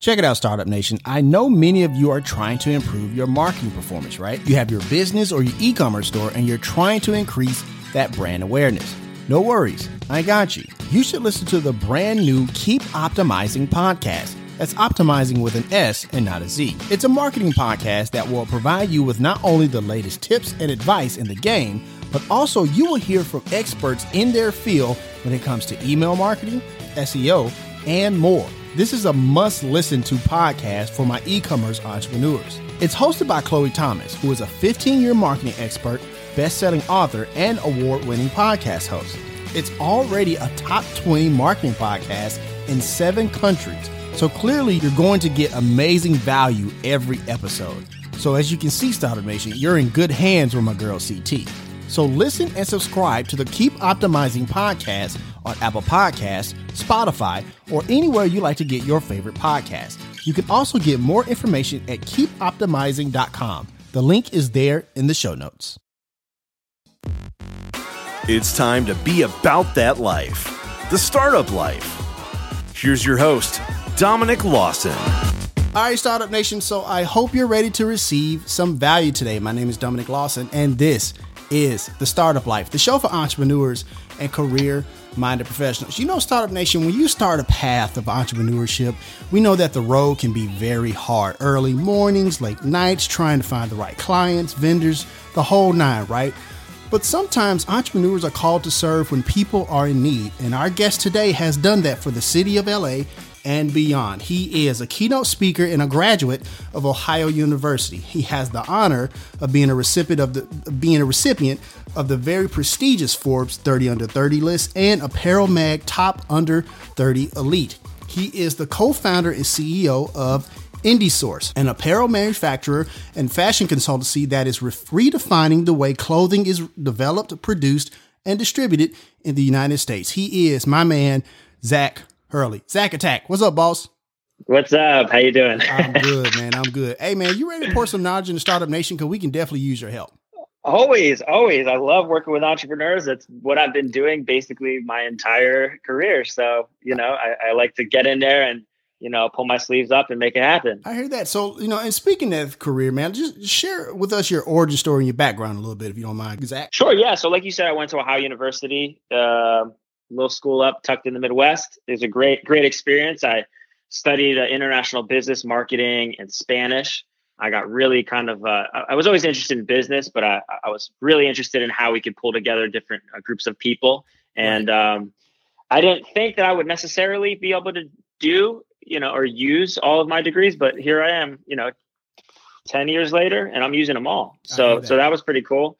Check it out, Startup Nation. I know many of you are trying to improve your marketing performance, right? You have your business or your e commerce store and you're trying to increase that brand awareness. No worries, I got you. You should listen to the brand new Keep Optimising podcast. That's optimizing with an S and not a Z. It's a marketing podcast that will provide you with not only the latest tips and advice in the game, but also you will hear from experts in their field when it comes to email marketing, SEO, and more. This is a must listen to podcast for my e commerce entrepreneurs. It's hosted by Chloe Thomas, who is a 15 year marketing expert, best selling author, and award winning podcast host. It's already a top 20 marketing podcast in seven countries. So clearly, you're going to get amazing value every episode. So, as you can see, Startup Nation, you're in good hands with my girl CT. So listen and subscribe to the Keep Optimising podcast on Apple Podcasts, Spotify, or anywhere you like to get your favorite podcast. You can also get more information at keepoptimising.com. The link is there in the show notes. It's time to be about that life, the startup life. Here's your host, Dominic Lawson. All right, Startup Nation. So I hope you're ready to receive some value today. My name is Dominic Lawson, and this is the Startup Life, the show for entrepreneurs and career minded professionals. You know, Startup Nation, when you start a path of entrepreneurship, we know that the road can be very hard. Early mornings, late nights, trying to find the right clients, vendors, the whole nine, right? But sometimes entrepreneurs are called to serve when people are in need. And our guest today has done that for the city of LA and beyond. He is a keynote speaker and a graduate of Ohio University. He has the honor of being a recipient of the being a recipient of the very prestigious Forbes 30 under 30 list and Apparel Mag Top Under 30 Elite. He is the co-founder and CEO of IndieSource, an apparel manufacturer and fashion consultancy that is redefining the way clothing is developed, produced, and distributed in the United States. He is my man, Zach Hurley. Zach Attack. What's up, boss? What's up? How you doing? I'm good, man. I'm good. Hey, man, you ready to pour some knowledge in the startup nation? Because we can definitely use your help. Always, always. I love working with entrepreneurs. That's what I've been doing basically my entire career. So, you know, I, I like to get in there and you know, pull my sleeves up and make it happen. I hear that. So, you know, and speaking of career, man, just share with us your origin story and your background a little bit, if you don't mind, Zach. Sure. Yeah. So, like you said, I went to Ohio University. Uh, little school up tucked in the Midwest. It was a great, great experience. I studied uh, international business marketing and Spanish. I got really kind of, uh, I was always interested in business, but I, I was really interested in how we could pull together different uh, groups of people. And um, I didn't think that I would necessarily be able to do, you know, or use all of my degrees, but here I am, you know, 10 years later and I'm using them all. So, that. so that was pretty cool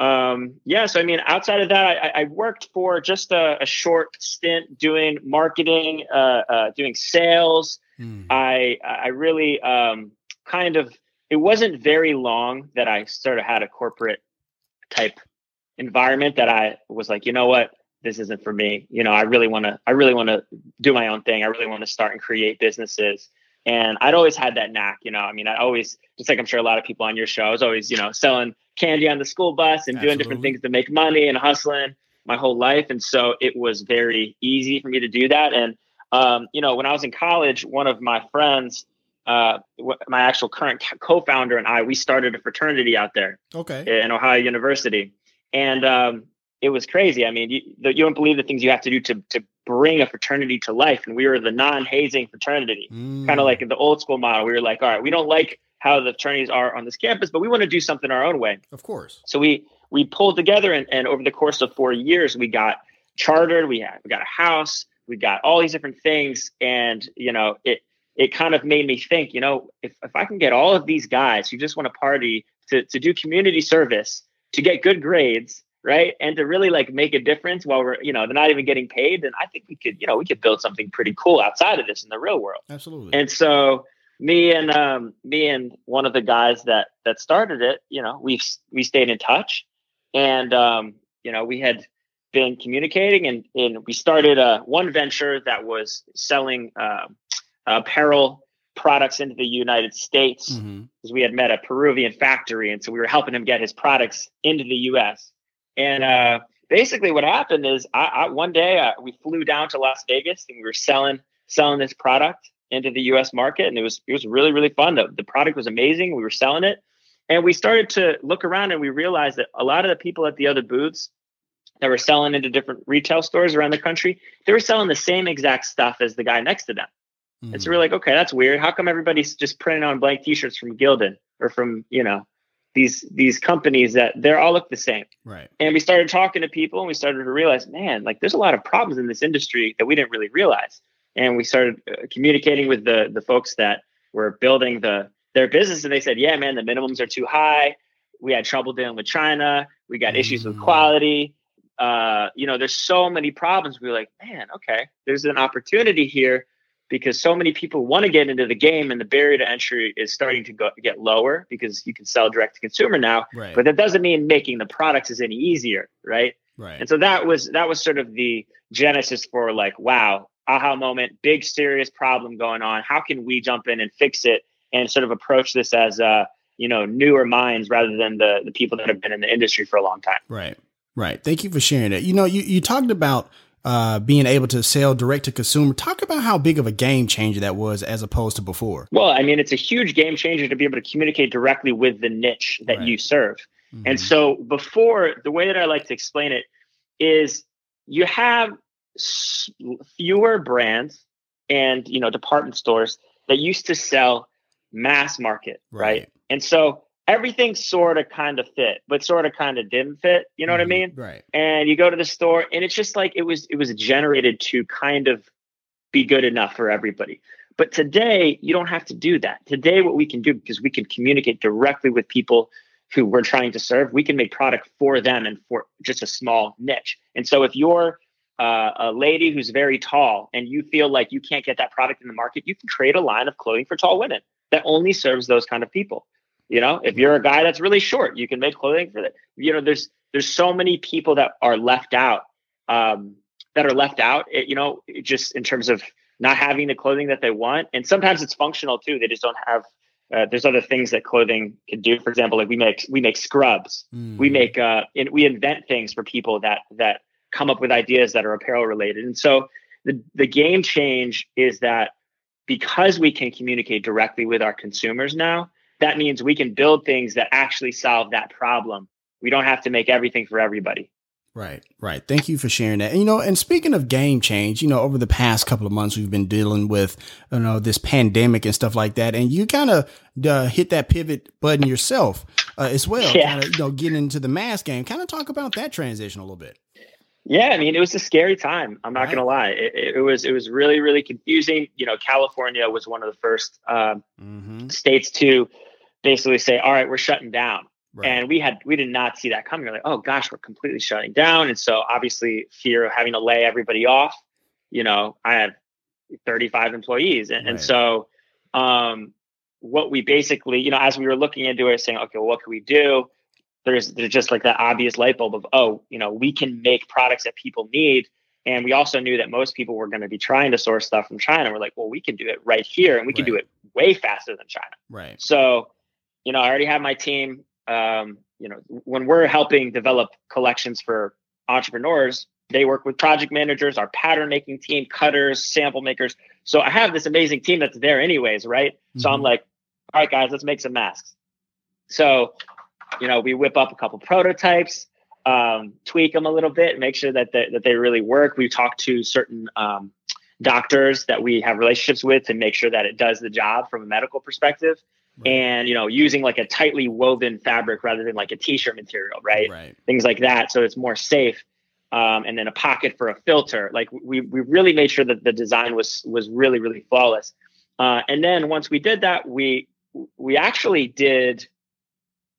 um, yeah, so I mean, outside of that, I, I worked for just a, a, short stint doing marketing, uh, uh, doing sales. Mm. I I really um, kind of it wasn't very long that I sort of had a corporate type environment that I was like, you know what, this isn't for me. You know, I really want to I really want to do my own thing. I really want to start and create businesses. And I'd always had that knack, you know. I mean, I always, just like I'm sure a lot of people on your show, I was always, you know, selling candy on the school bus and Absolutely. doing different things to make money and hustling my whole life. And so it was very easy for me to do that. And, um, you know, when I was in college, one of my friends, uh, my actual current co-founder and I, we started a fraternity out there. Okay. In Ohio University. And, um, it was crazy. I mean, you, you don't believe the things you have to do to to bring a fraternity to life. And we were the non-hazing fraternity, mm. kind of like the old school model. We were like, all right, we don't like how the fraternities are on this campus, but we want to do something our own way. Of course. So we we pulled together, and, and over the course of four years, we got chartered. We had we got a house. We got all these different things, and you know, it it kind of made me think, you know, if if I can get all of these guys who just want to party to to do community service, to get good grades right? And to really like make a difference while we're you know they're not even getting paid then i think we could you know we could build something pretty cool outside of this in the real world. Absolutely. And so me and um me and one of the guys that that started it you know we've we stayed in touch. And um you know we had been communicating and and we started a one venture that was selling uh, apparel products into the United States because mm-hmm. we had met a Peruvian factory. And so we were helping him get his products into the US and uh, basically, what happened is, I, I one day uh, we flew down to Las Vegas and we were selling selling this product. into the U.S. market, and it was it was really really fun. The, the product was amazing. We were selling it, and we started to look around, and we realized that a lot of the people at the other booths that were selling into different retail stores around the country, they were selling the same exact stuff as the guy next to them. Mm-hmm. And so we're like, okay, that's weird. How come everybody's just printing on blank T-shirts from Gildan or from you know these these companies that they're all look the same. Right. And we started talking to people and we started to realize, man, like there's a lot of problems in this industry that we didn't really realize. And we started uh, communicating with the the folks that were building the their business and they said, "Yeah, man, the minimums are too high. We had trouble dealing with China. We got mm. issues with mm. quality. Uh, you know, there's so many problems." We were like, "Man, okay, there's an opportunity here because so many people want to get into the game and the barrier to entry is starting to go, get lower because you can sell direct to consumer now right. but that doesn't mean making the products is any easier right? Right. And so that was that was sort of the genesis for like wow aha moment big serious problem going on. How can we jump in and fix it and sort of approach this as uh you know newer minds rather than the the people that have been in the industry for a long time? Right. Right. Thank you for sharing that. You know you you talked about uh, being able to sell direct to consumer. Talk about how big of a game changer that was as opposed to before. Well, I mean, it's a huge game changer to be able to communicate directly with the niche that right. you serve. Mm-hmm. And so, before, the way that I like to explain it is you have fewer brands and you know department stores that used to sell mass market, right? right? And so everything sort of kind of fit, but sort of kind of didn't fit. You know mm-hmm. what I mm-hmm. mean? Right. And you go to the store, and it's just like it was. It was generated to kind of be good enough for everybody. But today, you don't have to do that. Today, what we can do because we can communicate directly with people who we're trying to serve, we can make product for them and for just a small niche. And so, if you're uh, a lady who's very tall and you feel like you can't get that product in the market, you can create a line of clothing for tall women that only serves those kind of people. You know, if you're a guy that's really short, you can make clothing for that. You know, there's there's so many people that are left out, um, that are left out. It, you know, just in terms of not having the clothing that they want, and sometimes it's functional too. They just don't have. Uh, there's other things that clothing can do. For example, like we make we make scrubs. Mm. We make uh, and we invent things for people that that come up with ideas that are apparel related. And so the the game change is that because we can communicate directly with our consumers now that means we can build things that actually solve that problem. We don't have to make everything for everybody. Right, right. Thank you for sharing that. And, you know, and speaking of game change, you know, over the past couple of months, we've been dealing with, you know, this pandemic and stuff like that. And you kind of uh, hit that pivot button yourself uh, as well. Yeah. Kinda, you know, getting into the mask game. Kind of talk about that transition a little bit. Yeah, I mean, it was a scary time. I'm not right. going to lie. It, it, was it was really really confusing. You know, California was one of the first um, mm-hmm. states to basically say, all right, we're shutting down. Right. And we had we did not see that coming. We're like, oh gosh, we're completely shutting down. And so obviously fear of having to lay everybody off. You know, I have 35 employees. And, right. and so um what we basically, you know, as we were looking into it, saying, okay, well, what can we do? There's there's just like that obvious light bulb of, oh, you know, we can make products that people need. And we also knew that most people were going to be trying to source stuff from China. We're like, well, we can do it right here and we can do it way faster than China. Right. So you know, I already have my team. Um, you know, when we're helping develop collections for entrepreneurs, they work with project managers, our pattern making team, cutters, sample makers. So I have this amazing team that's there anyways, right? Mm-hmm. So I'm mm-hmm. like, all right, guys, let's make some masks. So, you know, we whip up a couple prototypes, um, tweak them a little bit, make sure that they, that they really work. We talk to certain um, doctors that we have relationships with to make sure that it does the job from a medical perspective right. and you know using like a tightly woven fabric rather than like a t-shirt material right, right. things like that so it's more safe um, and then a pocket for a filter like we, we really made sure that the design was was really really flawless uh, and then once we did that we we actually did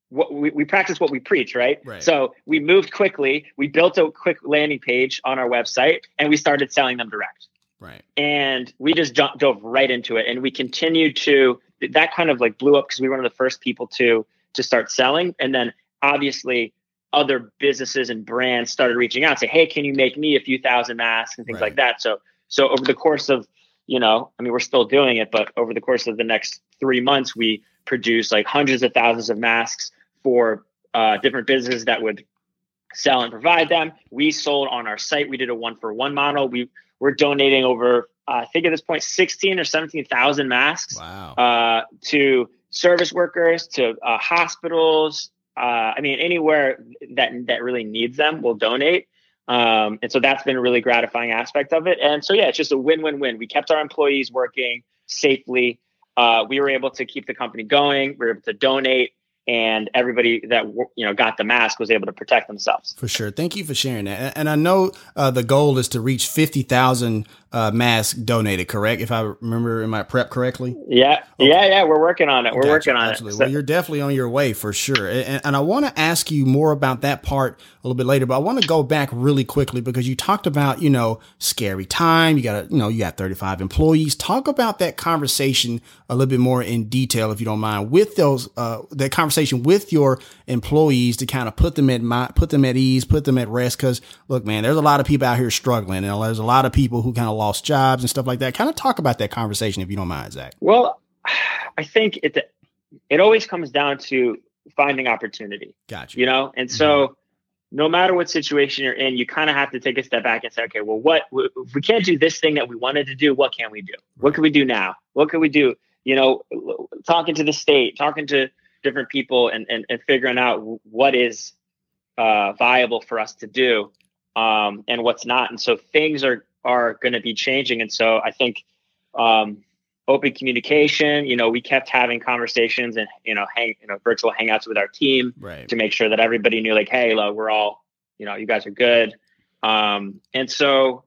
what we, we practiced what we preach right? right so we moved quickly we built a quick landing page on our website and we started selling them direct right. And we just jumped, dove right into it. And we continued to that kind of like blew up because we were one of the first people to to start selling. And then obviously other businesses and brands started reaching out and say hey can you make me a few thousand masks? and things right. like that. So so over the course of you know i mean we're still doing it but over the course of the next three months we produced like hundreds of thousands of masks for uh, different businesses that would sell and provide them. We sold on our site. We did a one for one model. We we're donating over, uh, I think at this point, 16 or 17,000 masks wow. uh, to service workers, to uh, hospitals. Uh, I mean, anywhere that that really needs them, we'll donate. Um, and so that's been a really gratifying aspect of it. And so yeah, it's just a win-win-win. We kept our employees working safely. Uh, we were able to keep the company going. We were able to donate and everybody that you know got the mask was able to protect themselves. For sure. Thank you for sharing that. And I know uh, the goal is to reach fifty thousand uh, masks donated. Correct, if I remember in my prep correctly. Yeah, okay. yeah, yeah. We're working on it. We're gotcha. working on Absolutely. it. So. Well, you're definitely on your way for sure. And, and I want to ask you more about that part a little bit later. But I want to go back really quickly because you talked about you know scary time. You got you know you got thirty five employees. Talk about that conversation a little bit more in detail, if you don't mind, with those uh, that conversation with your employees to kind of put them at my, put them at ease, put them at rest. Cause look, man, there's a lot of people out here struggling and there's a lot of people who kind of lost jobs and stuff like that. Kind of talk about that conversation if you don't mind, Zach. Well, I think it, it always comes down to finding opportunity. Gotcha. You know? And so, mm-hmm no matter what situation you're in, you kind of have to take a step back and say, okay, well, what if we can't do this thing that we wanted to do? What can we do? What can we do now? What can we do? You know, talking to the state, talking to different people and, and, and figuring out what is uh, viable for us to do um, and what's not. And so things are, are going to be changing. And so I think um, open communication, you know, we kept having conversations and, you know, hang, you know, virtual hangouts with our team right. to make sure that everybody knew like, Hey, look, we're all, you know, you guys are good. Um, and so,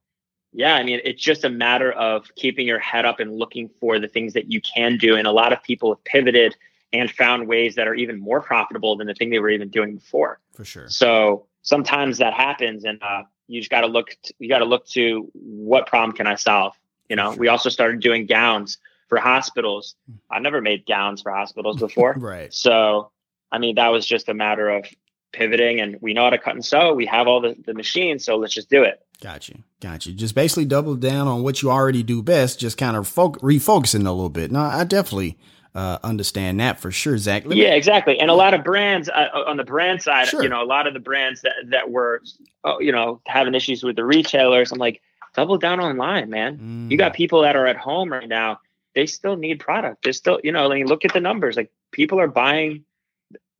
yeah, I mean, it's just a matter of keeping your head up and looking for the things that you can do. And a lot of people have pivoted and found ways that are even more profitable than the thing they were even doing before. For sure. So sometimes that happens, and uh, you just got to look. To, you got to look to what problem can I solve. You know, we also started doing gowns for hospitals. I've never made gowns for hospitals before. right. So, I mean, that was just a matter of pivoting, and we know how to cut and sew. We have all the, the machines, so let's just do it. Got you. Got you. Just basically double down on what you already do best, just kind of fo- refocusing a little bit. No, I definitely uh, understand that for sure, Zach. Me- yeah, exactly. And a lot of brands uh, uh, on the brand side, sure. you know, a lot of the brands that that were, oh, you know, having issues with the retailers. I'm like, double down online, man. Mm. You got people that are at home right now. They still need product. They still, you know, I mean, look at the numbers. Like people are buying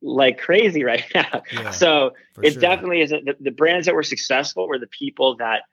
like crazy right now. Yeah, so it sure. definitely is. The, the brands that were successful were the people that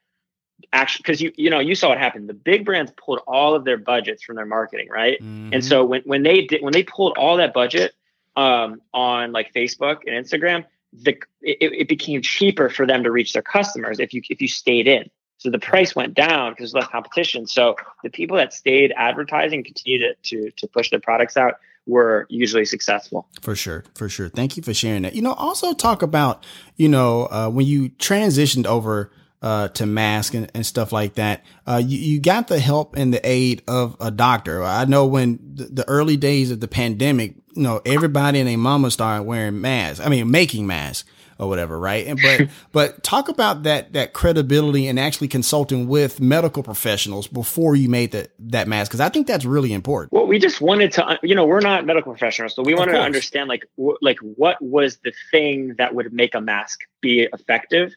actually because you you know you saw what happened the big brands pulled all of their budgets from their marketing right mm-hmm. and so when when they did when they pulled all that budget um, on like facebook and instagram the it, it became cheaper for them to reach their customers if you if you stayed in so the price went down because there's less competition so the people that stayed advertising continued to, to to push their products out were usually successful. For sure, for sure. Thank you for sharing that. You know, also talk about, you know, uh, when you transitioned over uh, to mask and, and, stuff like that. Uh, you, you, got the help and the aid of a doctor. I know when the, the early days of the pandemic, you know, everybody and their mama started wearing masks. I mean, making masks or whatever, right? And but but talk about that that credibility and actually consulting with medical professionals before you made that that mask because I think that's really important. Well, we just wanted to, you know, we're not medical professionals, so we wanted to understand like w- like what was the thing that would make a mask be effective,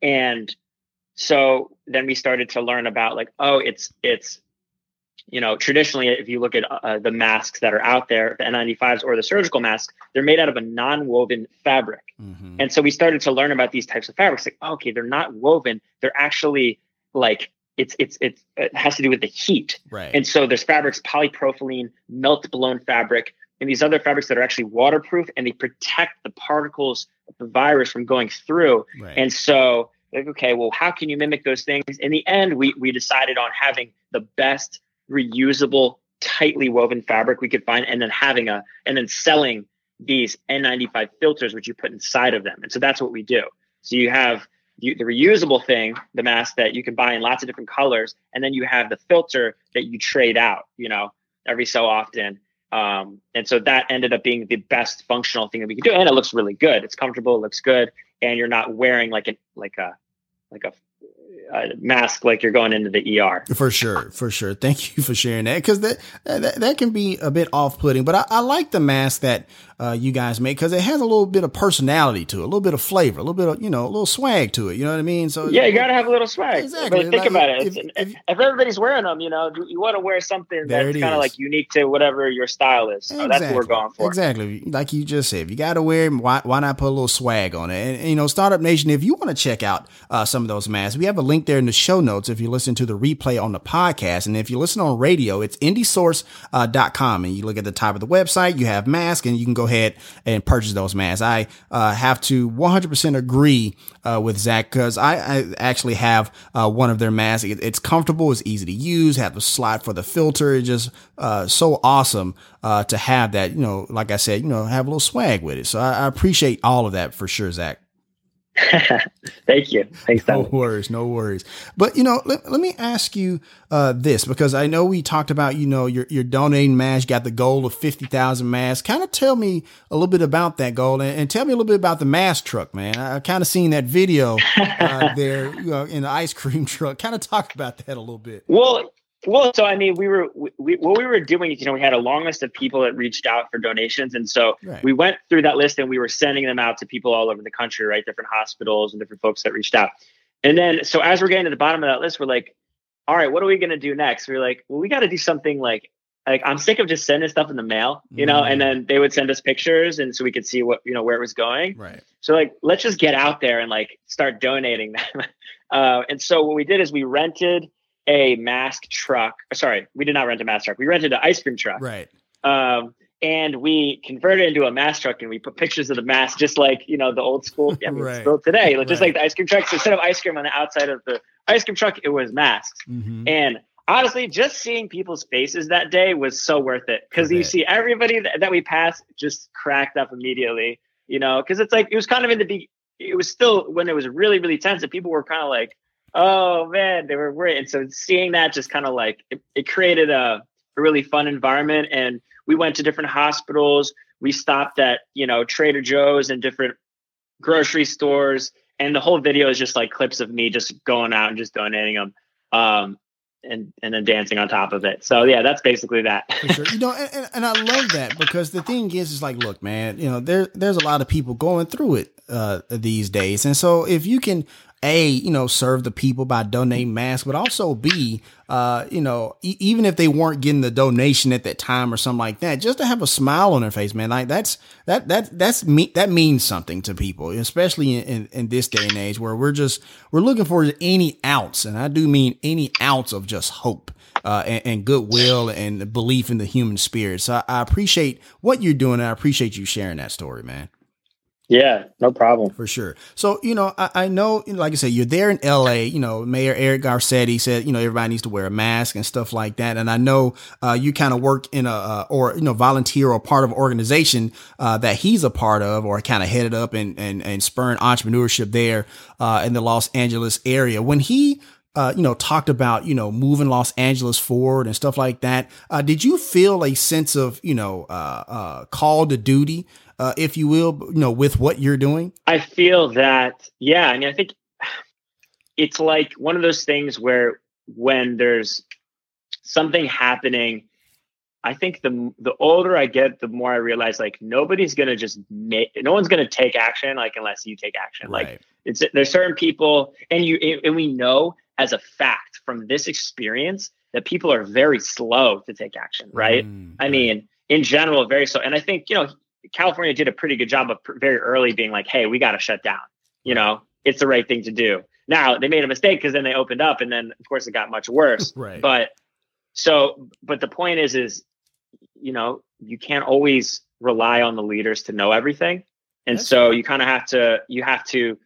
and so then we started to learn about like, oh, it's it's you know traditionally if you look at uh, the masks that are out there the n95s or the surgical masks they're made out of a non-woven fabric. Mm-hmm. and so we started to learn about these types of fabrics. Like oh, okay they're not woven. They're actually like it's it's it's it has to do with the heat. Right. And so there's fabrics polypropylene melt blown fabric and these other fabrics that are actually waterproof and they protect the particles of the virus from going through. Right. and so like, okay, well, how can you mimic those things? In the end, we we decided on having the best reusable, tightly woven fabric we could find, and then having a and then selling these N95 filters, which you put inside of them. And so that's what we do. So you have you, the reusable thing, the mask that you can buy in lots of different colors, and then you have the filter that you trade out, you know, every so often. Um, and so that ended up being the best functional thing that we could do, and it looks really good. It's comfortable, it looks good, and you're not wearing like a like a like a uh, mask like you're going into the ER. For sure, for sure. Thank you for sharing that because that, that that can be a bit off putting. But I, I, like the mask that uh, you guys make because it has a little bit of personality to it, a little bit of flavor, a little bit of you know a little swag to it. You know what I mean? So yeah, you gotta have a little swag. Exactly. But think like, about it. If, if, if, everybody's wearing them, you know, you want to wear something that's kind of like unique to whatever your style is. So exactly. that's what we're going for. Exactly. Like you just said, if you got to wear them, why why not put a little swag on it? And, and you know, Startup Nation, if you want to check out uh, some of those masks, we have a link there in the show notes if you listen to the replay on the podcast. And if you listen on radio, it's indiesource.com. Uh, and you look at the top of the website, you have masks, and you can go ahead and purchase those masks. I uh, have to 100% agree uh, with Zach because I, I, actually have uh, one of their masks. It, it's comfortable, it's easy to use, have the slot for the filter. It's just uh, so awesome uh, to have that. You know, like I said, you know, have a little swag with it. So I, I appreciate all of that for sure, Zach. Thank you. Thanks. No worries. No worries. But you know, let, let me ask you uh, this because I know we talked about you know your your donating mask got the goal of fifty thousand masks. Kind of tell me a little bit about that goal and, and, tell me a little bit about the mask truck, man. I, I kind of seen that video uh, there you know, in the ice cream truck. Kind of talk about that a little bit. Well, well, so I mean, we were we, what we were doing is, you know, we had a long list of people that reached out for donations, and so right. we went through that list and we were sending them out to people all over the country, right? Different hospitals and different folks that reached out. And then, so as we're getting to the bottom of that list, we're like, all right, what are we going to do next? We are like, well, we got to do something like like I'm sick of just sending stuff in the mail, you know, mm. and then they would send us pictures and so we could see what, you know, where it was going. Right. So like, let's just get out there and like start donating them. uh, and so what we did is we rented a mask truck. Sorry, we did not rent a mask truck. We rented an ice cream truck. Right. Um, and we converted it into a mask truck and we put pictures of the mask just like you know the old school I mean, right. still today like, just right. like the ice cream trucks instead of ice cream on the outside of the ice cream truck it was masks mm-hmm. and honestly just seeing people's faces that day was so worth it because you see everybody that, that, we passed just cracked up immediately you know because it's like it was kind of in the be it was still when it was really really tense and people were kind of like oh man, they were great. And so seeing that just kind of like it, it created a, a really fun environment. And we went to different hospitals. We stopped at, you know, Trader Joe's and different grocery stores. And the whole video is just like clips of me just going out and just donating them. Um, and and then dancing on top of it. So yeah, that's basically that. Sure. You know, and, and I love that because the thing is, is like, look, man, you know, there there's a lot of people going through it uh, these days, and so if you can a, you know, serve the people by donating masks, but also B, uh, you know, e- even if they weren't getting the donation at that time or something like that, just to have a smile on their face, man, like that's, that, that, that's me, that means something to people, especially in, in, in this day and age where we're just, we're looking for any ounce, and I do mean any ounce of just hope. Uh, and, and, goodwill and belief in the human spirit. So I, I appreciate what you're doing. I appreciate you sharing that story, man. Yeah, no problem. For sure. So, you know, I, I know, like I said, you're there in LA, you know, Mayor Eric Garcetti said, you know, everybody needs to wear a mask and stuff like that. And I know, uh, you kind of work in a, uh, or, you know, volunteer or part of an organization, uh, that he's a part of or kind of headed up and, and, and spurring entrepreneurship there, uh, in the Los Angeles area. When he, uh, you know, talked about, you know, moving Los Angeles forward and stuff like that. Uh, did you feel a sense of, you know, call to duty uh, if you will, you know, with what you're doing? I feel that, yeah. I mean, I think it's like one of those things where when there's something happening, I think the the older I get, the more I realize like nobody's gonna just make, no one's gonna take action like unless you take action. Right. Like it's there's certain people, and you and we know as a fact from this experience that people are very slow to take action. Right? Mm, I right. mean, in general, very slow. And I think you know California did a pretty good job of very early being like, hey, we got to shut down. You know, it's the right thing to do. Now they made a mistake because then they opened up, and then of course it got much worse. right. But so, but the point is, is you know, you can't always rely on the leaders to know everything, and That's so right. you kind of have to you have to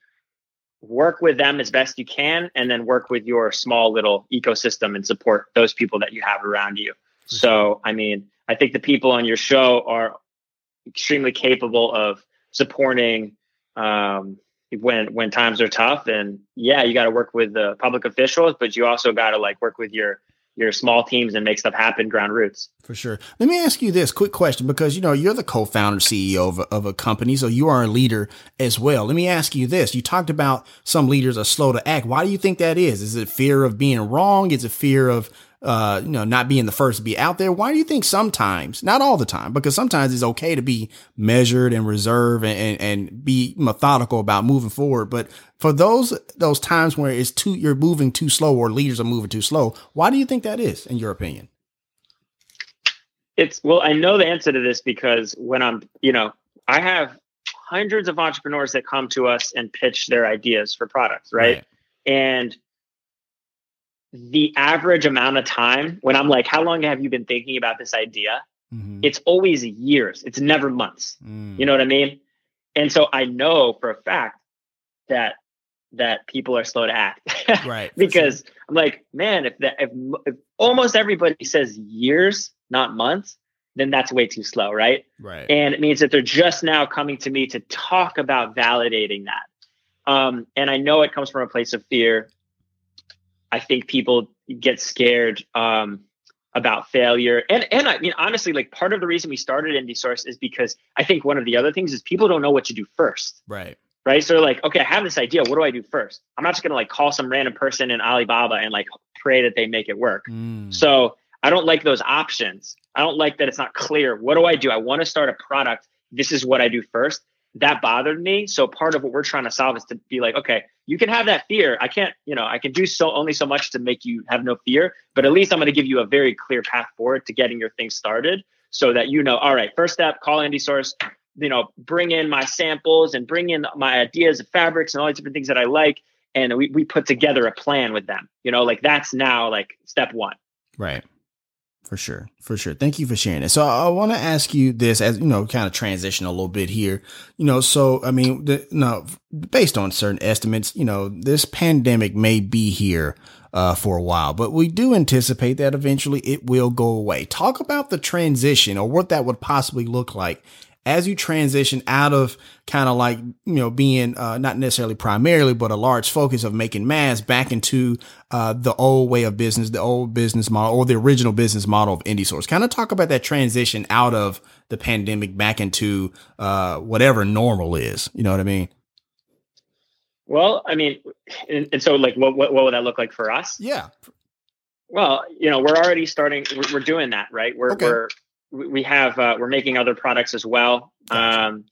work with them as best you can, and then work with your small little ecosystem and support those people that you have around you. So, I mean, I think the people on your show are extremely capable of supporting um, when when times are tough. And yeah, you got to work with the public officials, but you also got to like work with your your small teams and make stuff happen ground roots. For sure. Let me ask you this quick question because, you know, you're the co-founder CEO of a, of a company, so you are a leader as well. Let me ask you this. You talked about some leaders are slow to act. Why do you think that is? Is it fear of being wrong? Is it fear of uh, you know, not being the first to be out there. Why do you think sometimes, not all the time, because sometimes it's okay to be measured and reserve and, and, and be methodical about moving forward. But for those, those times where it's too, you're moving too slow or leaders are moving too slow, why do you think that is in your opinion? It's well, I know the answer to this because when I'm, you know, I have hundreds of entrepreneurs that come to us and pitch their ideas for products, right? right. And the average amount of time when I'm like, how long have you been thinking about this idea? Mm-hmm. It's always years. It's never months. Mm. You know what I mean? And so I know for a fact that that people are slow to act. right. because sure. I'm like, man, if that if, if almost everybody says years, not months, then that's way too slow, right? Right. And it means that they're just now coming to me to talk about validating that. Um, and I know it comes from a place of fear I think people get scared um, about failure. And and I mean honestly, like part of the reason we started Indie Source is because I think one of the other things is people don't know what to do first. Right. Right. So like, okay, I have this idea. What do I do first? I'm not just gonna like call some random person in Alibaba and like pray that they make it work. Mm. So I don't like those options. I don't like that it's not clear. What do I do? I want to start a product. This is what I do first that bothered me. So part of what we're trying to solve is to be like, okay, you can have that fear. I can't, you know, I can do so only so much to make you have no fear, but at least I'm going to give you a very clear path forward to getting your thing started so that you know, all right, first step, call Indie Source, you know, bring in my samples and bring in my ideas of fabrics and all these different things that I like. And we, we put together a plan with them, you know, like that's now like step one. Right. For sure, for sure. Thank you for sharing it. So I, want to ask you this as you know, kind of transition a little bit here. You know, so I mean, the, no, based on certain estimates, you know, this pandemic may be here uh, for a while, but we do anticipate that eventually it will go away. Talk about the transition or what that would possibly look like as you transition out of kind of like you know being uh, not necessarily primarily but a large focus of making masks back into uh, the old way of business the old business model or the original business model of indie source kind of talk about that transition out of the pandemic back into uh, whatever normal is. You know what i mean? Well i mean and, and so like what, what, what would that look like for us? Yeah. Well you know we're already starting we're, we're doing that right? We're, okay. we're we have uh, we're making other products as well um,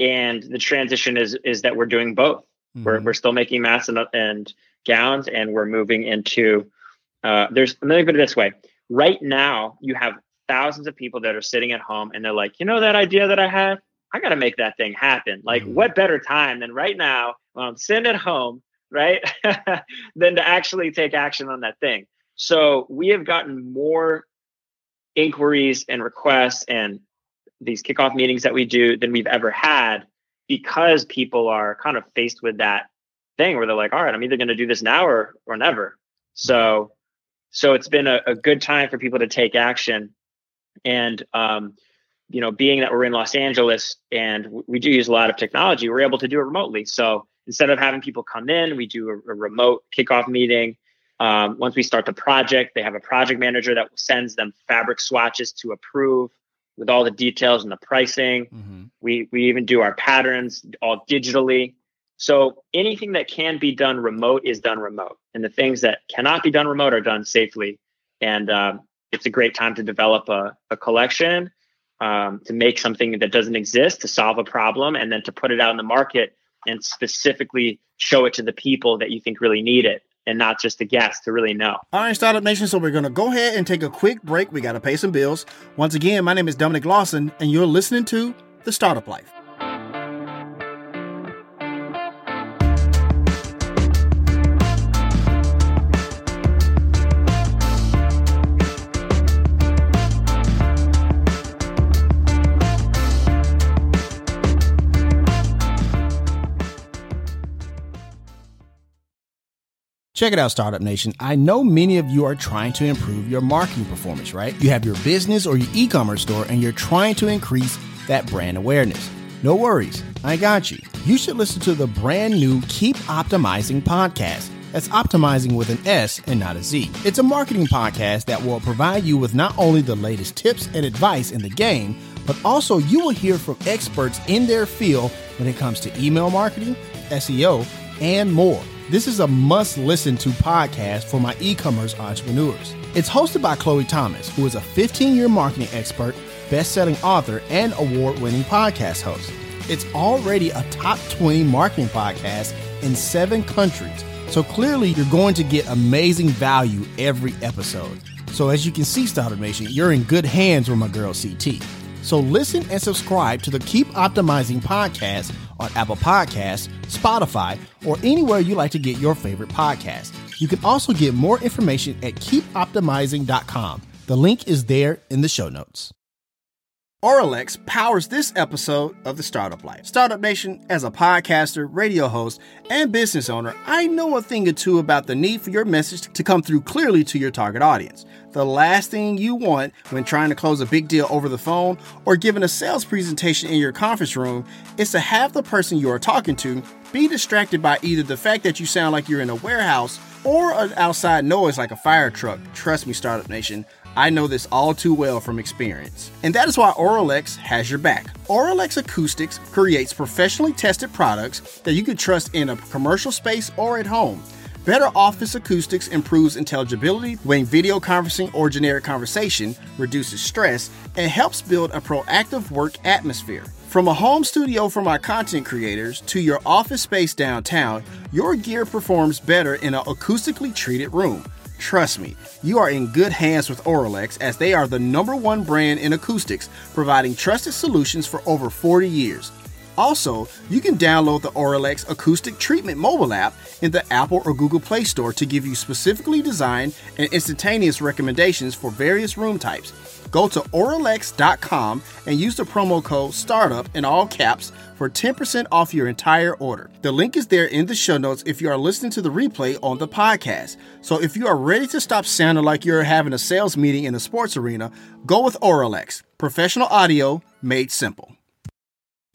and the transition is is that we're doing both. Mm-hmm. we're, we're still making masks and, and gowns and we're moving into uh, there's let me put it this way. Right now you have thousands of people that are sitting at home and they're like you know that idea that i had? I got to make that thing happen. Like mm-hmm. what better time than right now when i'm sitting at home right than to actually take action on that thing? So we have gotten more inquiries and requests and these kickoff meetings that we do than we've ever had because people are kind of faced with that thing where they're like, all right, I'm either going to do this now or, or never. So, so it's been a, a good time for people to take action. And, um, you know, being that we're in Los Angeles and we do use a lot of technology, we're able to do it remotely. So instead of having people come in, we do a, a remote kickoff meeting. Um, once we start the project, they have a project manager that sends them fabric swatches to approve with all the details and the pricing. Mm-hmm. We we even do our patterns all digitally. So anything that can be done remote is done remote, and the things that cannot be done remote are done safely. And um, it's a great time to develop a, a collection, um, to make something that doesn't exist, to solve a problem, and then to put it out in the market and specifically show it to the people that you think really need it and not just a guess to really know. All right, Startup Nation. So we're going to go ahead and take a quick break. We got to pay some bills. Once again, my name is Dominic Lawson, and you're listening to The Startup Life. Check it out, Startup Nation. I know many of you are trying to improve your marketing performance, right? You have your business or your e commerce store and you're trying to increase that brand awareness. No worries, I got you. You should listen to the brand new Keep Optimising podcast. That's optimizing with an S and not a Z. It's a marketing podcast that will provide you with not only the latest tips and advice in the game, but also you will hear from experts in their field when it comes to email marketing, SEO, and more. This is a must listen to podcast for my e commerce entrepreneurs. It's hosted by Chloe Thomas, who is a 15 year marketing expert, best selling author, and award winning podcast host. It's already a top 20 marketing podcast in seven countries. So clearly, you're going to get amazing value every episode. So, as you can see, Startup Nation, you're in good hands with my girl CT. So, listen and subscribe to the Keep Optimising podcast on Apple Podcasts, Spotify, or anywhere you like to get your favorite podcast. You can also get more information at keepoptimising.com. The link is there in the show notes. Auralex powers this episode of The Startup Life. Startup Nation, as a podcaster, radio host, and business owner, I know a thing or two about the need for your message to come through clearly to your target audience. The last thing you want when trying to close a big deal over the phone or giving a sales presentation in your conference room is to have the person you are talking to be distracted by either the fact that you sound like you're in a warehouse or an outside noise like a fire truck. Trust me, Startup Nation. I know this all too well from experience. And that is why Auralex has your back. Auralex Acoustics creates professionally tested products that you can trust in a commercial space or at home. Better office acoustics improves intelligibility when video conferencing or generic conversation, reduces stress, and helps build a proactive work atmosphere. From a home studio for my content creators to your office space downtown, your gear performs better in an acoustically treated room. Trust me, you are in good hands with Auralex as they are the number one brand in acoustics, providing trusted solutions for over 40 years. Also, you can download the Auralex Acoustic Treatment mobile app in the Apple or Google Play Store to give you specifically designed and instantaneous recommendations for various room types. Go to Auralex.com and use the promo code STARTUP in all caps for 10% off your entire order. The link is there in the show notes if you are listening to the replay on the podcast. So if you are ready to stop sounding like you're having a sales meeting in a sports arena, go with Auralex. Professional audio made simple.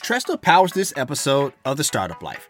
Tresta powers this episode of The Startup Life.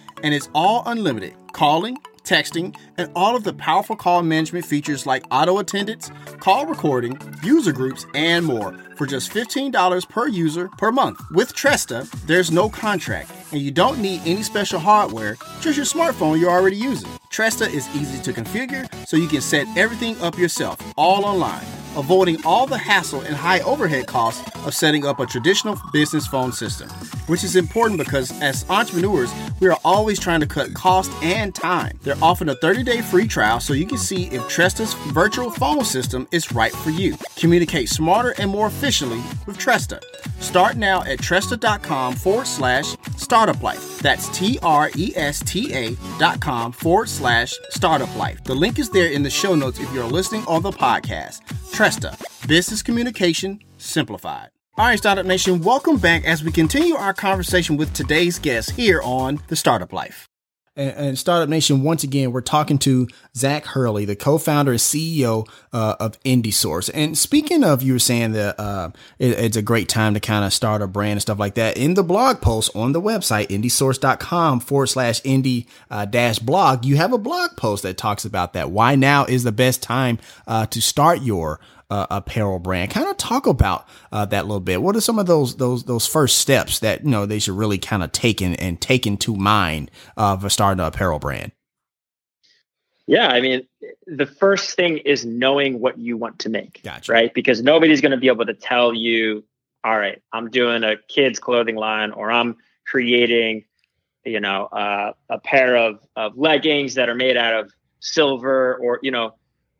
and it's all unlimited calling, texting, and all of the powerful call management features like auto attendance, call recording, user groups, and more for just $15 per user per month. With Tresta, there's no contract, and you don't need any special hardware, just your smartphone you're already using. Tresta is easy to configure, so you can set everything up yourself, all online avoiding all the hassle and high overhead costs of setting up a traditional business phone system, which is important because as entrepreneurs, we are always trying to cut cost and time. They're offering a 30 day free trial so you can see if Tresta's virtual phone system is right for you. Communicate smarter and more efficiently with Tresta. Start now at Tresta.com forward slash startup life. That's T R E S T A dot com forward slash startup life. The link is there in the show notes if you're listening on the podcast. Tresta, business communication simplified. All right, Startup Nation, welcome back as we continue our conversation with today's guest here on The Startup Life. And, Startup Nation, once again, we're talking to Zach Hurley, the co-founder and CEO uh, of IndieSource. And speaking of, you were saying that uh, it, it's a great time to kind of start a brand and stuff like that. In the blog post on the website, indiesource.com forward slash indie uh, dash blog, you have a blog post that talks about that. Why now is the best time uh, to start your uh, apparel brand. Kind of talk about uh, that a little bit. What are some of those those those first steps that you know they should really kind of take in and take into mind uh, for starting an apparel brand? Yeah, I mean, the first thing is knowing what you want to make, gotcha. right? Because nobody's going to be able to tell you, all right, I'm doing a kids clothing line, or I'm creating, you know, uh, a pair of of leggings that are made out of silver, or you know,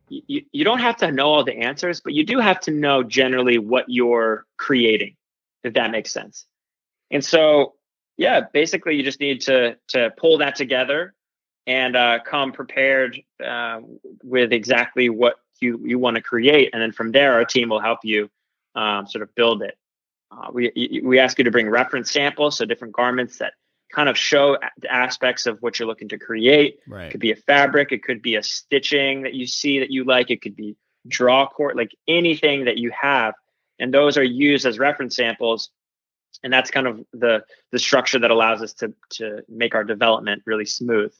you, you don't have to know all the answers, but you do have to know generally what you're creating, if that makes sense. And so, yeah, basically you just need to to pull that together and uh, come prepared uh, with exactly what you you want to create, and then from there, our team will help you um, sort of build it. Uh, we we ask you to bring reference samples, so different garments that kind of show aspects of what you're looking to create. Right. It could be a fabric, it could be a stitching that you see that you like, it could be draw cord, like anything that you have, and those are used as reference samples. And that's kind of the the structure that allows us to to make our development really smooth.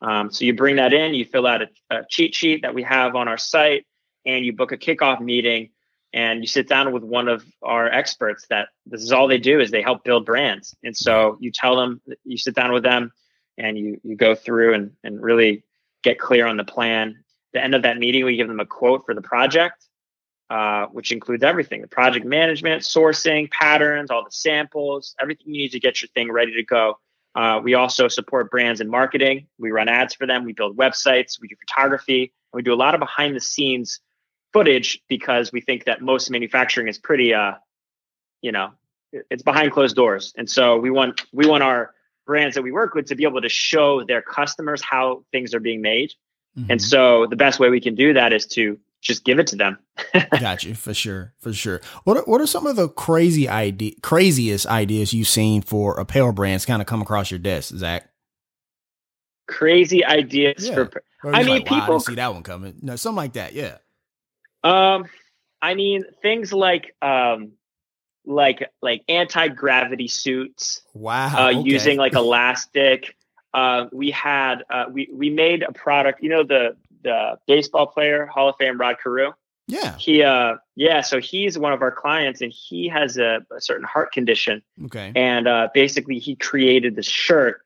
Um, so you bring that in, you fill out a, a cheat sheet that we have on our site, and you book a kickoff meeting and you sit down with one of our experts that this is all they do is they help build brands and so you tell them you sit down with them and you you go through and and really get clear on the plan the end of that meeting we give them a quote for the project uh, which includes everything the project management sourcing patterns all the samples everything you need to get your thing ready to go uh, we also support brands and marketing. We run ads for them. We build websites. We do photography. We do a lot of behind the scenes footage because we think that most manufacturing is pretty, uh, you know, it's behind closed doors. And so we want we want our brands that we work with to be able to show their customers how things are being made. Mm-hmm. And so the best way we can do that is to just give it to them. Got you for sure, for sure. What are, what are some of the crazy idea, craziest ideas you've seen for apparel brands kind of come across your desk, Zach? Crazy ideas yeah. for. I mean, like, wow, people I see that one coming. No, something like that. Yeah. Um, I mean, things like um, like like anti gravity suits. Wow. Uh, okay. Using like elastic. Uh, we had uh, we we made a product. You know the the baseball player, Hall of Fame Rod Carew. Yeah. He uh yeah, so he's one of our clients and he has a, a certain heart condition. Okay. And uh basically he created this shirt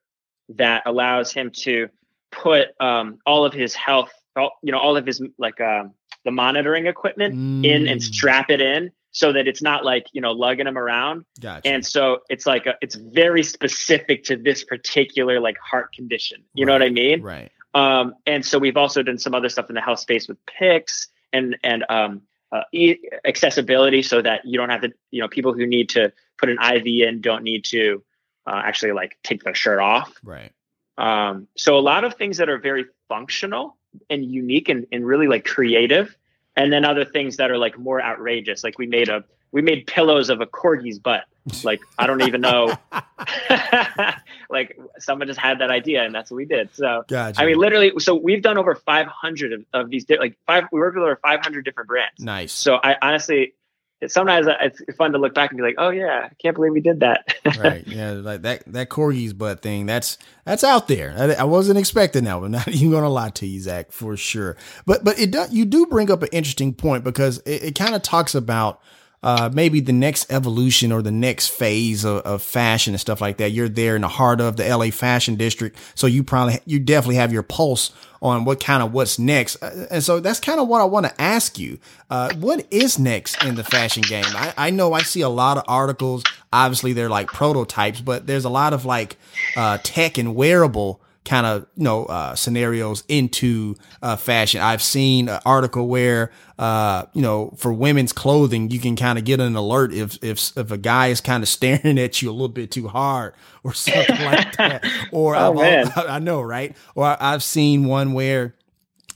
that allows him to put um all of his health all, you know all of his like um the monitoring equipment mm. in and mm. strap it in so that it's not like you know lugging him around gotcha. and so it's like a, it's very specific to this particular like heart condition you right. know what i mean right um, and so we've also done some other stuff in the health space with picks and and um, uh, e- accessibility, so that you don't have to, you know, people who need to put an IV in don't need to uh, actually like take their shirt off. Right. Um, so a lot of things that are very functional and unique and, and really like creative, and then other things that are like more outrageous. Like we made a we made pillows of a corgi's butt. Like I don't even know. like someone just had that idea, and that's what we did. So gotcha. I mean, literally, so we've done over 500 of, of these. Like five, we worked with over 500 different brands. Nice. So I honestly, sometimes it's fun to look back and be like, oh yeah, I can't believe we did that. right. Yeah. Like that, that corgi's butt thing. That's, that's out there. I, I, wasn't expecting that one. Not even going to lie to you, Zach, for sure. But, but it does, you do bring up an interesting point because it, it kind of talks about, uh, maybe the next evolution or the next phase of, of, fashion and stuff like that. You're there in the heart of the LA fashion district. So you probably, you definitely have your pulse on what kind of what's next. Uh, and so that's kind of what I want to ask you. Uh, what is next in the fashion game? I, I, know I see a lot of articles. Obviously they're like prototypes, but there's a lot of like, uh, tech and wearable kind of you know uh, scenarios into uh, fashion. I've seen an article where uh, you know for women's clothing you can kind of get an alert if if if a guy is kind of staring at you a little bit too hard or something like that. Or oh. I know right. Or I've seen one where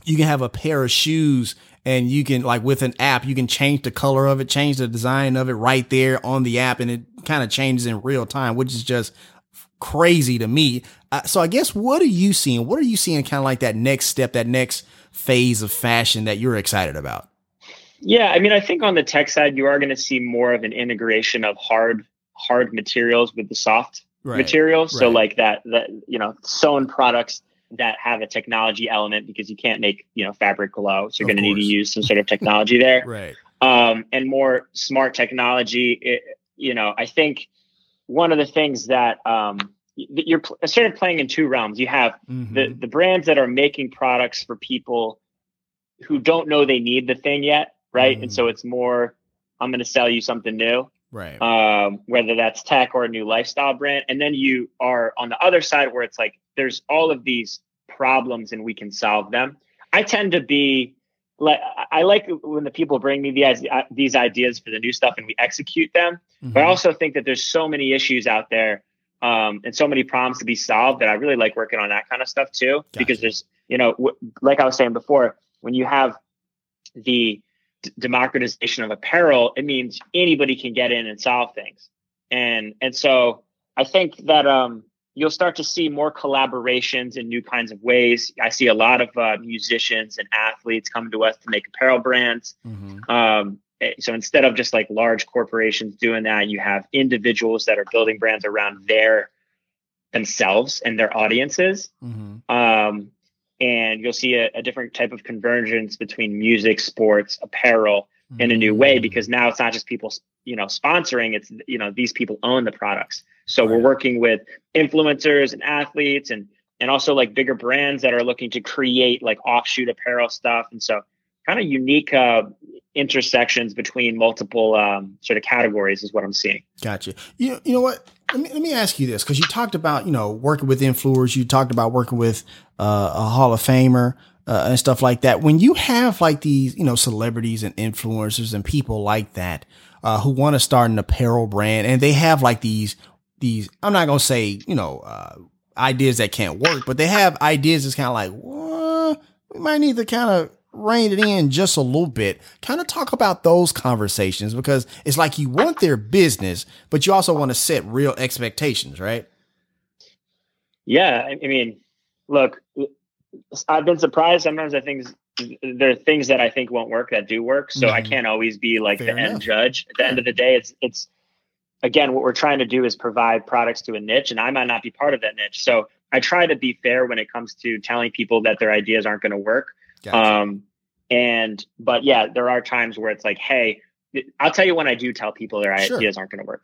you can have a pair of shoes and you can like with an app you can change the color of it change the design of it right there on the app and it kind of changes in real time which is just crazy to me. Uh, so I guess what are you seeing? What are you seeing kind of like that next step, that next phase of fashion that you're excited about? Yeah, I mean, I think on the tech side, you are going to see more of an integration of hard hard materials with the soft right. materials. So right. like that that you know sewn products that have a technology element because you can't make you know fabric glow, so you're going to need to use some sort of technology there. right. Um, and more smart technology. It, you know, I think one of the things that um, you're sort of playing in two realms. You have mm-hmm. the the brands that are making products for people who don't know they need the thing yet, right? Mm-hmm. And so mm-hmm. it's more, I'm going to sell you something new, right? Um, whether that's tech or a new lifestyle brand, and then you are on the other side where it's like there's all of these problems and we can solve them. I tend to be like I like when the people bring me these uh, these ideas for the new stuff and we execute them. Mm-hmm. But I mm-hmm. also think that there's so many issues out there um, and so many problems to be solved that I really like working on that kind of stuff too. Gotcha. Because there's, you know, w- like I was saying before, when you have the d- democratization of apparel, it means anybody can get in and solve things. And and so I think that um, you'll start to see more collaborations in new kinds of ways. I see a lot of uh, musicians and athletes come to us to make apparel brands. Mm-hmm. Um, so instead of just like large corporations doing that, you have individuals that are building brands around their themselves and their audiences. Mm-hmm. Um, and you'll see a, a, different type of convergence between music, sports, apparel mm-hmm. in a new way mm-hmm. because now it's not just people, you know, sponsoring. It's you know these people own the products. So right. we're working with influencers and athletes and and also like bigger brands that are looking to create like offshoot apparel stuff. And so kind of unique uh, intersections between multiple um, sort of categories is what I'm seeing. Gotcha. You know, you know what? Let me let me ask you this because you talked about you know working with influencers, you talked about working with uh, a Hall of Famer. Uh, and stuff like that. When you have like these, you know, celebrities and influencers and people like that uh, who want to start an apparel brand, and they have like these these I'm not gonna say you know uh, ideas that can't work, but they have ideas that's kind of like well, we might need to kind of rein it in just a little bit. Kind of talk about those conversations because it's like you want their business, but you also want to set real expectations, right? Yeah, I mean, look, I've been surprised. Sometimes I think there are things that I think won't work that do work. So mm-hmm. I can't always be like Fair the enough. end judge. At the end of the day, it's it's again, what we're trying to do is provide products to a niche, and I might not be part of that niche. So I try to be fair when it comes to telling people that their ideas aren't going to work. Gotcha. Um, and but yeah, there are times where it's like, hey, I'll tell you when I do tell people their sure. ideas aren't going to work.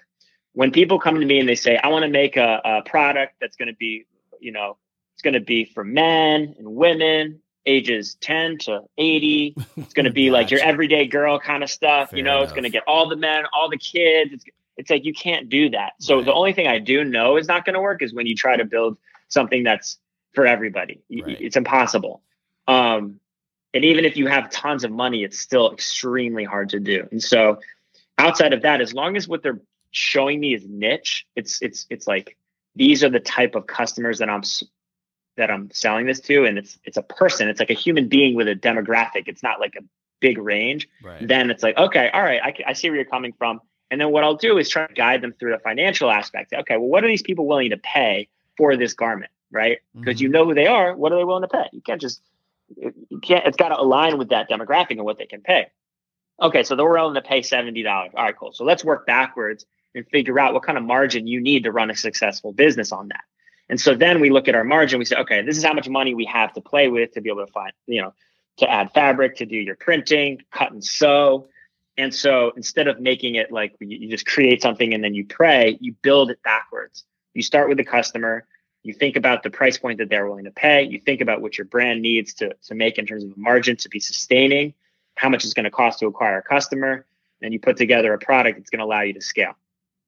When people come to me and they say, I want to make a, a product that's going to be, you know, it's going to be for men and women ages 10 to 80. It's going to be like your everyday girl kind of stuff. Fair you know, enough. it's going to get all the men, all the kids. It's, it's like you can't do that. So right. the only thing I do know is not going to work is when you try to build something that's for everybody. Right. It's impossible. Um, and even if you have tons of money, it's still extremely hard to do. And so outside of that, as long as what they're showing me is niche, it's it's it's like these are the type of customers that I'm that I'm selling this to, and it's it's a person. It's like a human being with a demographic. It's not like a big range. Right. Then it's like okay, all right, I, I see where you're coming from and then what I'll do is try to guide them through the financial aspect. Okay, well, what are these people willing to pay for this garment, right? Because mm-hmm. you know who they are. What are they willing to pay? You can't just you can't. It's got to align with that demographic and what they can pay. Okay, so they're willing to pay seventy dollars. All right, cool. So let's work backwards and figure out what kind of margin you need to run a successful business on that. And so then we look at our margin. We say, okay, this is how much money we have to play with to be able to find, you know, to add fabric, to do your printing, cut and sew and so instead of making it like you just create something and then you pray, you build it backwards. You start with the customer. You think about the price point that they're willing to pay. You think about what your brand needs to, to make in terms of a margin to be sustaining, how much it's going to cost to acquire a customer. And you put together a product that's going to allow you to scale.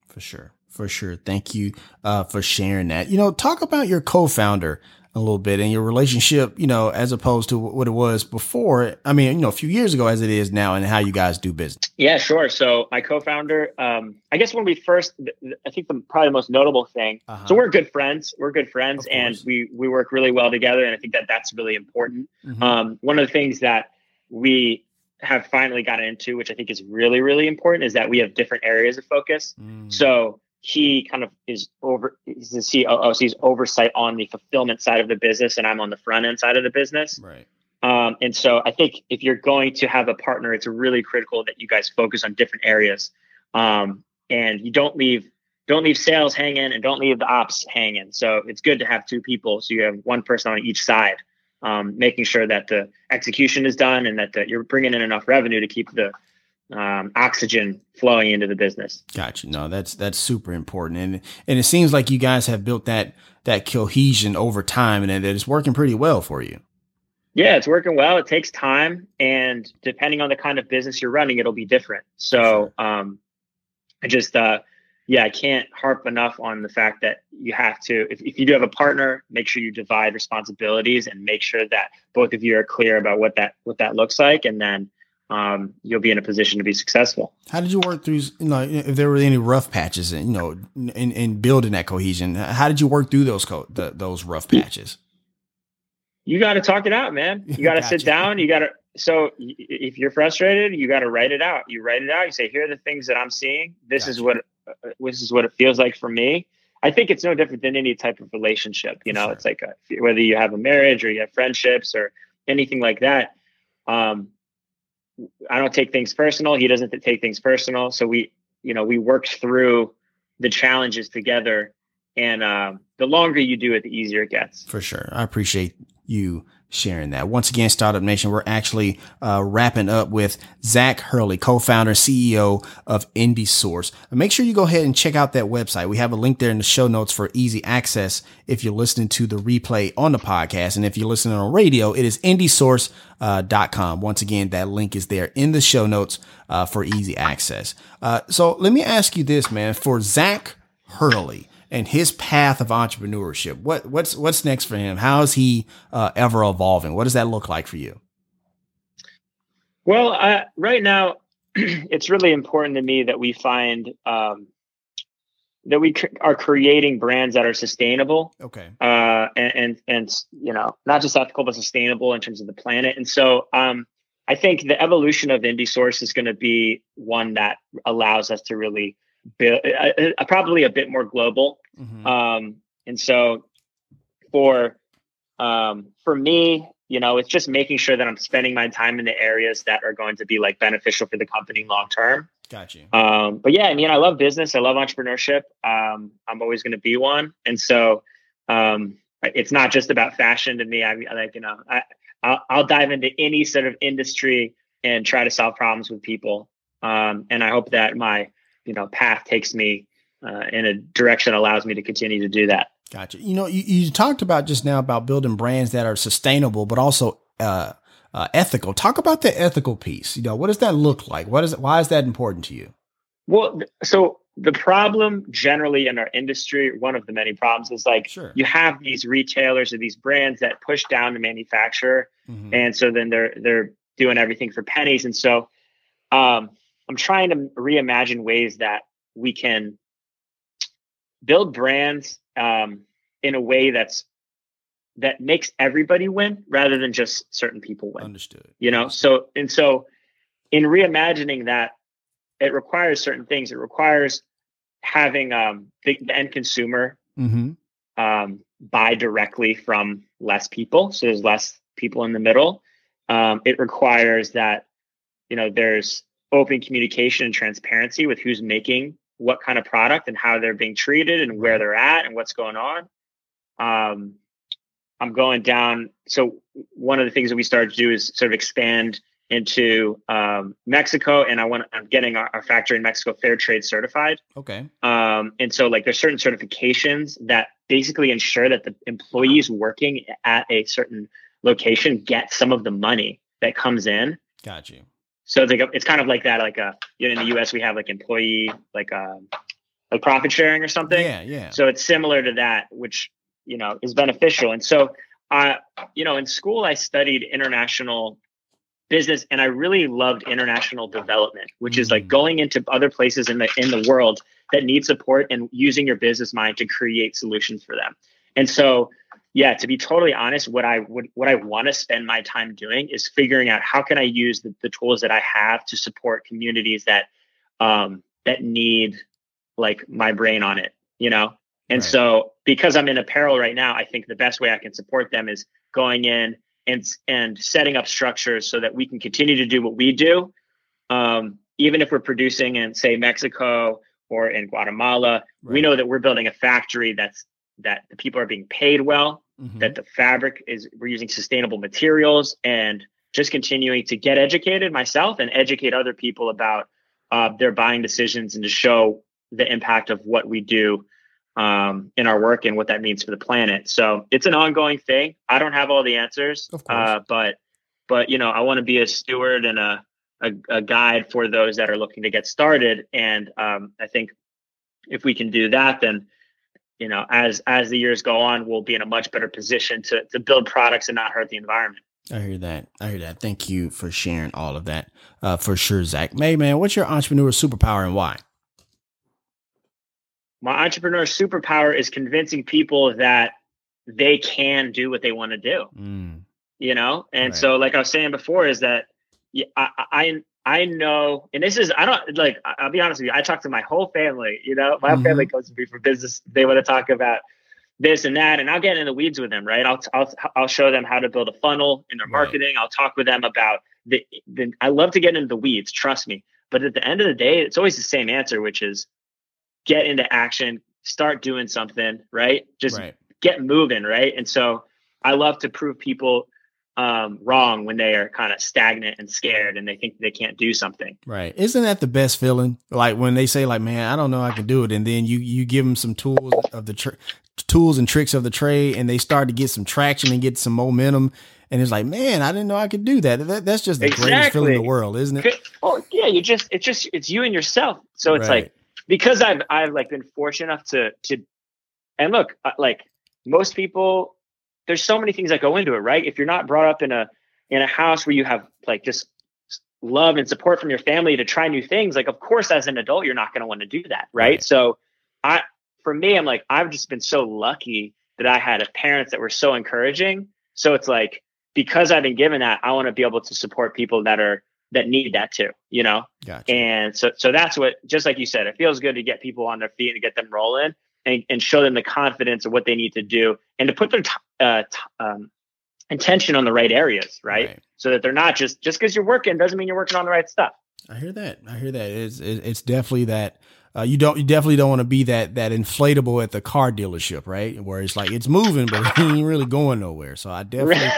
For sure. For sure. Thank you uh, for sharing that. You know, talk about your co founder a little bit and your relationship, you know, as opposed to what it was before. I mean, you know, a few years ago as it is now and how you guys do business. Yeah, sure. So my co-founder, um, I guess when we first, I think the probably the most notable thing. Uh-huh. So we're good friends. We're good friends and we, we work really well together. And I think that that's really important. Mm-hmm. Um, one of the things that we have finally gotten into, which I think is really, really important is that we have different areas of focus. Mm. So he kind of is over he's the COO, so he's oversight on the fulfillment side of the business, and I'm on the front end side of the business. Right. Um, and so I think if you're going to have a partner, it's really critical that you guys focus on different areas, um, and you don't leave don't leave sales hanging and don't leave the ops hanging. So it's good to have two people, so you have one person on each side, um, making sure that the execution is done and that the, you're bringing in enough revenue to keep the um, oxygen flowing into the business. Gotcha. No, that's that's super important, and and it seems like you guys have built that that cohesion over time, and that it's working pretty well for you. Yeah, it's working well. It takes time, and depending on the kind of business you're running, it'll be different. So, um, I just, uh, yeah, I can't harp enough on the fact that you have to, if, if you do have a partner, make sure you divide responsibilities and make sure that both of you are clear about what that what that looks like, and then um, you'll be in a position to be successful. How did you work through, you know, if there were any rough patches, you know, in, in building that cohesion? How did you work through those co- the, those rough patches? You got to talk it out, man. You got to sit down. You got to. So if you're frustrated, you got to write it out. You write it out. You say, "Here are the things that I'm seeing. This gotcha. is what uh, this is what it feels like for me." I think it's no different than any type of relationship. You know, sure. it's like a, whether you have a marriage or you have friendships or anything like that. Um, I don't take things personal. He doesn't take things personal. So we, you know, we worked through the challenges together. And uh, the longer you do it, the easier it gets. For sure. I appreciate you sharing that. Once again, Startup Nation, we're actually uh, wrapping up with Zach Hurley, co-founder, CEO of Indie Source. Make sure you go ahead and check out that website. We have a link there in the show notes for easy access if you're listening to the replay on the podcast. And if you're listening on radio, it is indiesource.com. Uh, Once again, that link is there in the show notes uh, for easy access. Uh, so let me ask you this, man. For Zach Hurley, and his path of entrepreneurship. What what's what's next for him? How is he uh, ever evolving? What does that look like for you? Well, uh, right now, it's really important to me that we find um, that we cr- are creating brands that are sustainable. Okay. Uh, and, and, and you know not just ethical but sustainable in terms of the planet. And so um, I think the evolution of Indie Source is going to be one that allows us to really uh, uh, probably a bit more global. Mm-hmm. Um, and so for um, for me, you know, it's just making sure that I'm spending my time in the areas that are going to be like beneficial for the company long term. Got you. Um, but yeah, I mean, I love business. I love entrepreneurship. Um, I'm always going to be one, and so um, it's not just about fashion to me. I like you know, I I'll, I'll, dive into any sort of industry and try to solve problems with people. Um, and I hope that my you know path takes me uh, in a direction that allows me to continue to do that. Gotcha. You know, you, you talked about just now about building brands that are sustainable, but also uh, uh, ethical. Talk about the ethical piece. You know, what does that look like? What is why is that important to you? Well, so the problem generally in our industry, one of the many problems is like sure. you have these retailers or these brands that push down the manufacturer, mm-hmm. and so then they're they're doing everything for pennies, and so um, I'm trying to reimagine ways that we can build brands um, in a way that's that makes everybody win rather than just certain people win. Understood. You know, so and so in reimagining that, it requires certain things. It requires having um, the, the end consumer mm-hmm. um, buy directly from less people, so there's less people in the middle. Um, it requires that you know there's open communication and transparency with who's making what kind of product and how they're being treated and where they're at and what's going on. Um, I'm going down. So one of the things that we started to do is sort of expand into um, Mexico, and I want I'm getting our, our, factory in Mexico fair trade certified. Okay. Um, and so like there's certain certifications that basically ensure that the employees working at a certain location get some of the money that comes in. Got you. So it's like a, it's kind of like that. Like a you know, in the U.S. we have like employee like a um, like profit sharing or something. Yeah, yeah. So it's similar to that, which you know is beneficial. And so, uh, you know, in school I studied international business, and I really loved international development, which mm-hmm. is like mm. going into other places in the in the world that need support and using your business mind to create solutions for them. And so yeah, to be totally honest, what I would what I want to spend my time doing is figuring out how can I use the, the tools that I have to support communities that um, that need like my brain on it, you know. And right. so because I'm in apparel right now, I think the best way I can support them is going in and and setting up structures so that we can continue to do what we do, um, even if we're producing in say Mexico or in Guatemala. Right. We know that we're building a factory that's that the people are being paid well, mm-hmm. that the fabric is we're using sustainable materials, and just continuing to get educated myself and educate other people about uh, their buying decisions and to show the impact of what we do um, in our work and what that means for the planet. So it's an ongoing thing. I don't have all the answers, uh, but but you know I want to be a steward and a, a, a guide for those that are looking to get started. And um, I think if we can do that, then you know, as as the years go on, we'll be in a much better position to to build products and not hurt the environment. I hear that. I hear that. Thank you for sharing all of that. Uh, for sure, Zach. Hey, man, what's your entrepreneur superpower and why? My entrepreneur superpower is convincing people that they can do what they want to do. Mm. You know, and right. so like I was saying before, is that I, I I know, and this is I don't like. I'll be honest with you. I talk to my whole family. You know, my mm-hmm. family comes to me for business. They want to talk about this and that, and I'll get in the weeds with them. Right? I'll I'll I'll show them how to build a funnel in their marketing. Right. I'll talk with them about the, the. I love to get into the weeds. Trust me. But at the end of the day, it's always the same answer, which is get into action, start doing something. Right? Just right. get moving. Right? And so I love to prove people um, wrong when they are kind of stagnant and scared and they think they can't do something. Right. Isn't that the best feeling? Like when they say like, man, I don't know I can do it. And then you, you give them some tools of the tr- tools and tricks of the trade and they start to get some traction and get some momentum. And it's like, man, I didn't know I could do that. that that's just the exactly. greatest feeling in the world, isn't it? Oh yeah. You just, it's just, it's you and yourself. So it's right. like, because I've, I've like been fortunate enough to, to, and look, uh, like most people there's so many things that go into it, right? If you're not brought up in a in a house where you have like just love and support from your family to try new things, like of course as an adult you're not going to want to do that, right? right? So I for me I'm like I've just been so lucky that I had parents that were so encouraging. So it's like because I've been given that, I want to be able to support people that are that need that too, you know? Gotcha. And so so that's what just like you said, it feels good to get people on their feet and get them rolling and, and show them the confidence of what they need to do and to put their t- uh, t- um, intention on the right areas, right? right? So that they're not just just because you're working doesn't mean you're working on the right stuff. I hear that. I hear that. It's it's definitely that uh, you don't you definitely don't want to be that that inflatable at the car dealership, right? Where it's like it's moving, but it ain't really going nowhere. So I definitely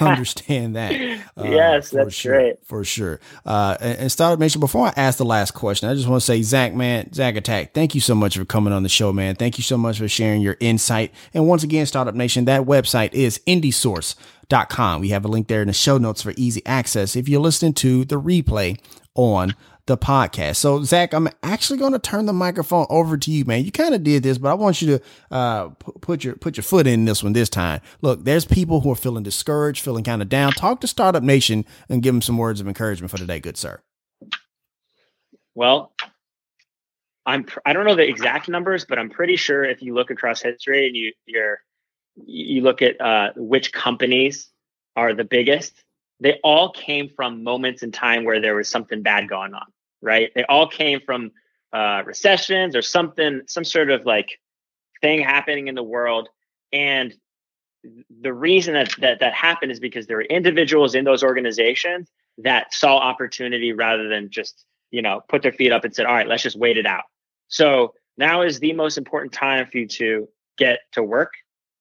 understand that. Uh, yes, that's sure, great for sure. Uh, and, and Startup Nation, before I ask the last question, I just want to say, Zach, man, Zach Attack, thank you so much for coming on the show, man. Thank you so much for sharing your insight. And once again, Startup Nation, that website is indiesource.com. We have a link there in the show notes for easy access if you're listening to the replay on the podcast. So, Zach, I'm actually going to turn the microphone over to you, man. You kind of did this, but I want you to uh, put your put your foot in this one this time. Look, there's people who are feeling discouraged, feeling kind of down. Talk to Startup Nation and give them some words of encouragement for today, good sir. Well, I'm I don't know the exact numbers, but I'm pretty sure if you look across history and you you're you look at uh, which companies are the biggest, they all came from moments in time where there was something bad going on right? They all came from uh, recessions or something, some sort of like thing happening in the world. And the reason that, that that happened is because there were individuals in those organizations that saw opportunity rather than just, you know, put their feet up and said, all right, let's just wait it out. So now is the most important time for you to get to work,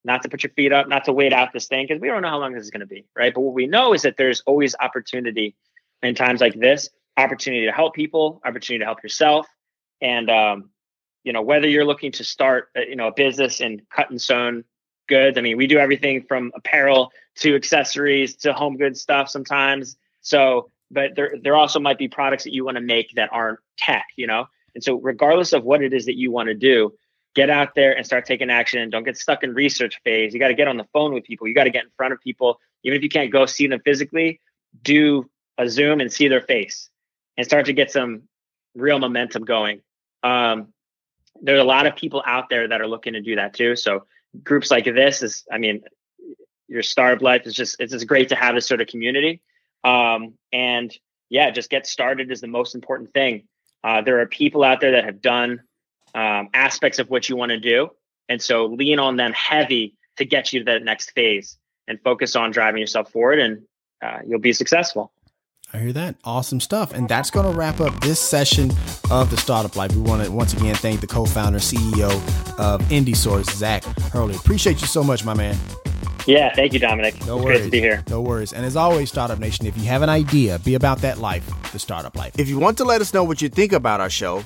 not to put your feet up, not to wait out this thing, because we don't know how long this is going to be, right? But what we know is that there's always opportunity in times like this opportunity to help people, opportunity to help yourself, and um, you know whether you're looking to start you know a business in cut and sewn goods. I mean, we do everything from apparel to accessories to home goods stuff sometimes. So, but there there also might be products that you want to make that aren't tech, you know. And so, regardless of what it is that you want to do, get out there and start taking action. Don't get stuck in research phase. You got to get on the phone with people. You got to get in front of people, even if you can't go see them physically. Do a Zoom and see their face and start to get some real momentum going. Um, there's a lot of people out there that are looking to do that too. So groups like this is, I mean, your startup life is just it's just great to have this sort of community. Um, and yeah, just get started is the most important thing. Uh, there are people out there that have done um, aspects of what you want to do, and so lean on them heavy to get you to that next phase and focus on driving yourself forward, and uh, you'll be successful. I hear that. Awesome stuff. And that's going to wrap up this session of the Startup Life. We want to once again thank the co founder, CEO of IndieSource, Zach Hurley. Appreciate you so much, my man. Yeah, thank you, Dominic. No it's worries. Great to be here. No worries. And as always, Startup Nation, if you have an idea, be about that life, the startup life. If you want to let us know what you think about our show,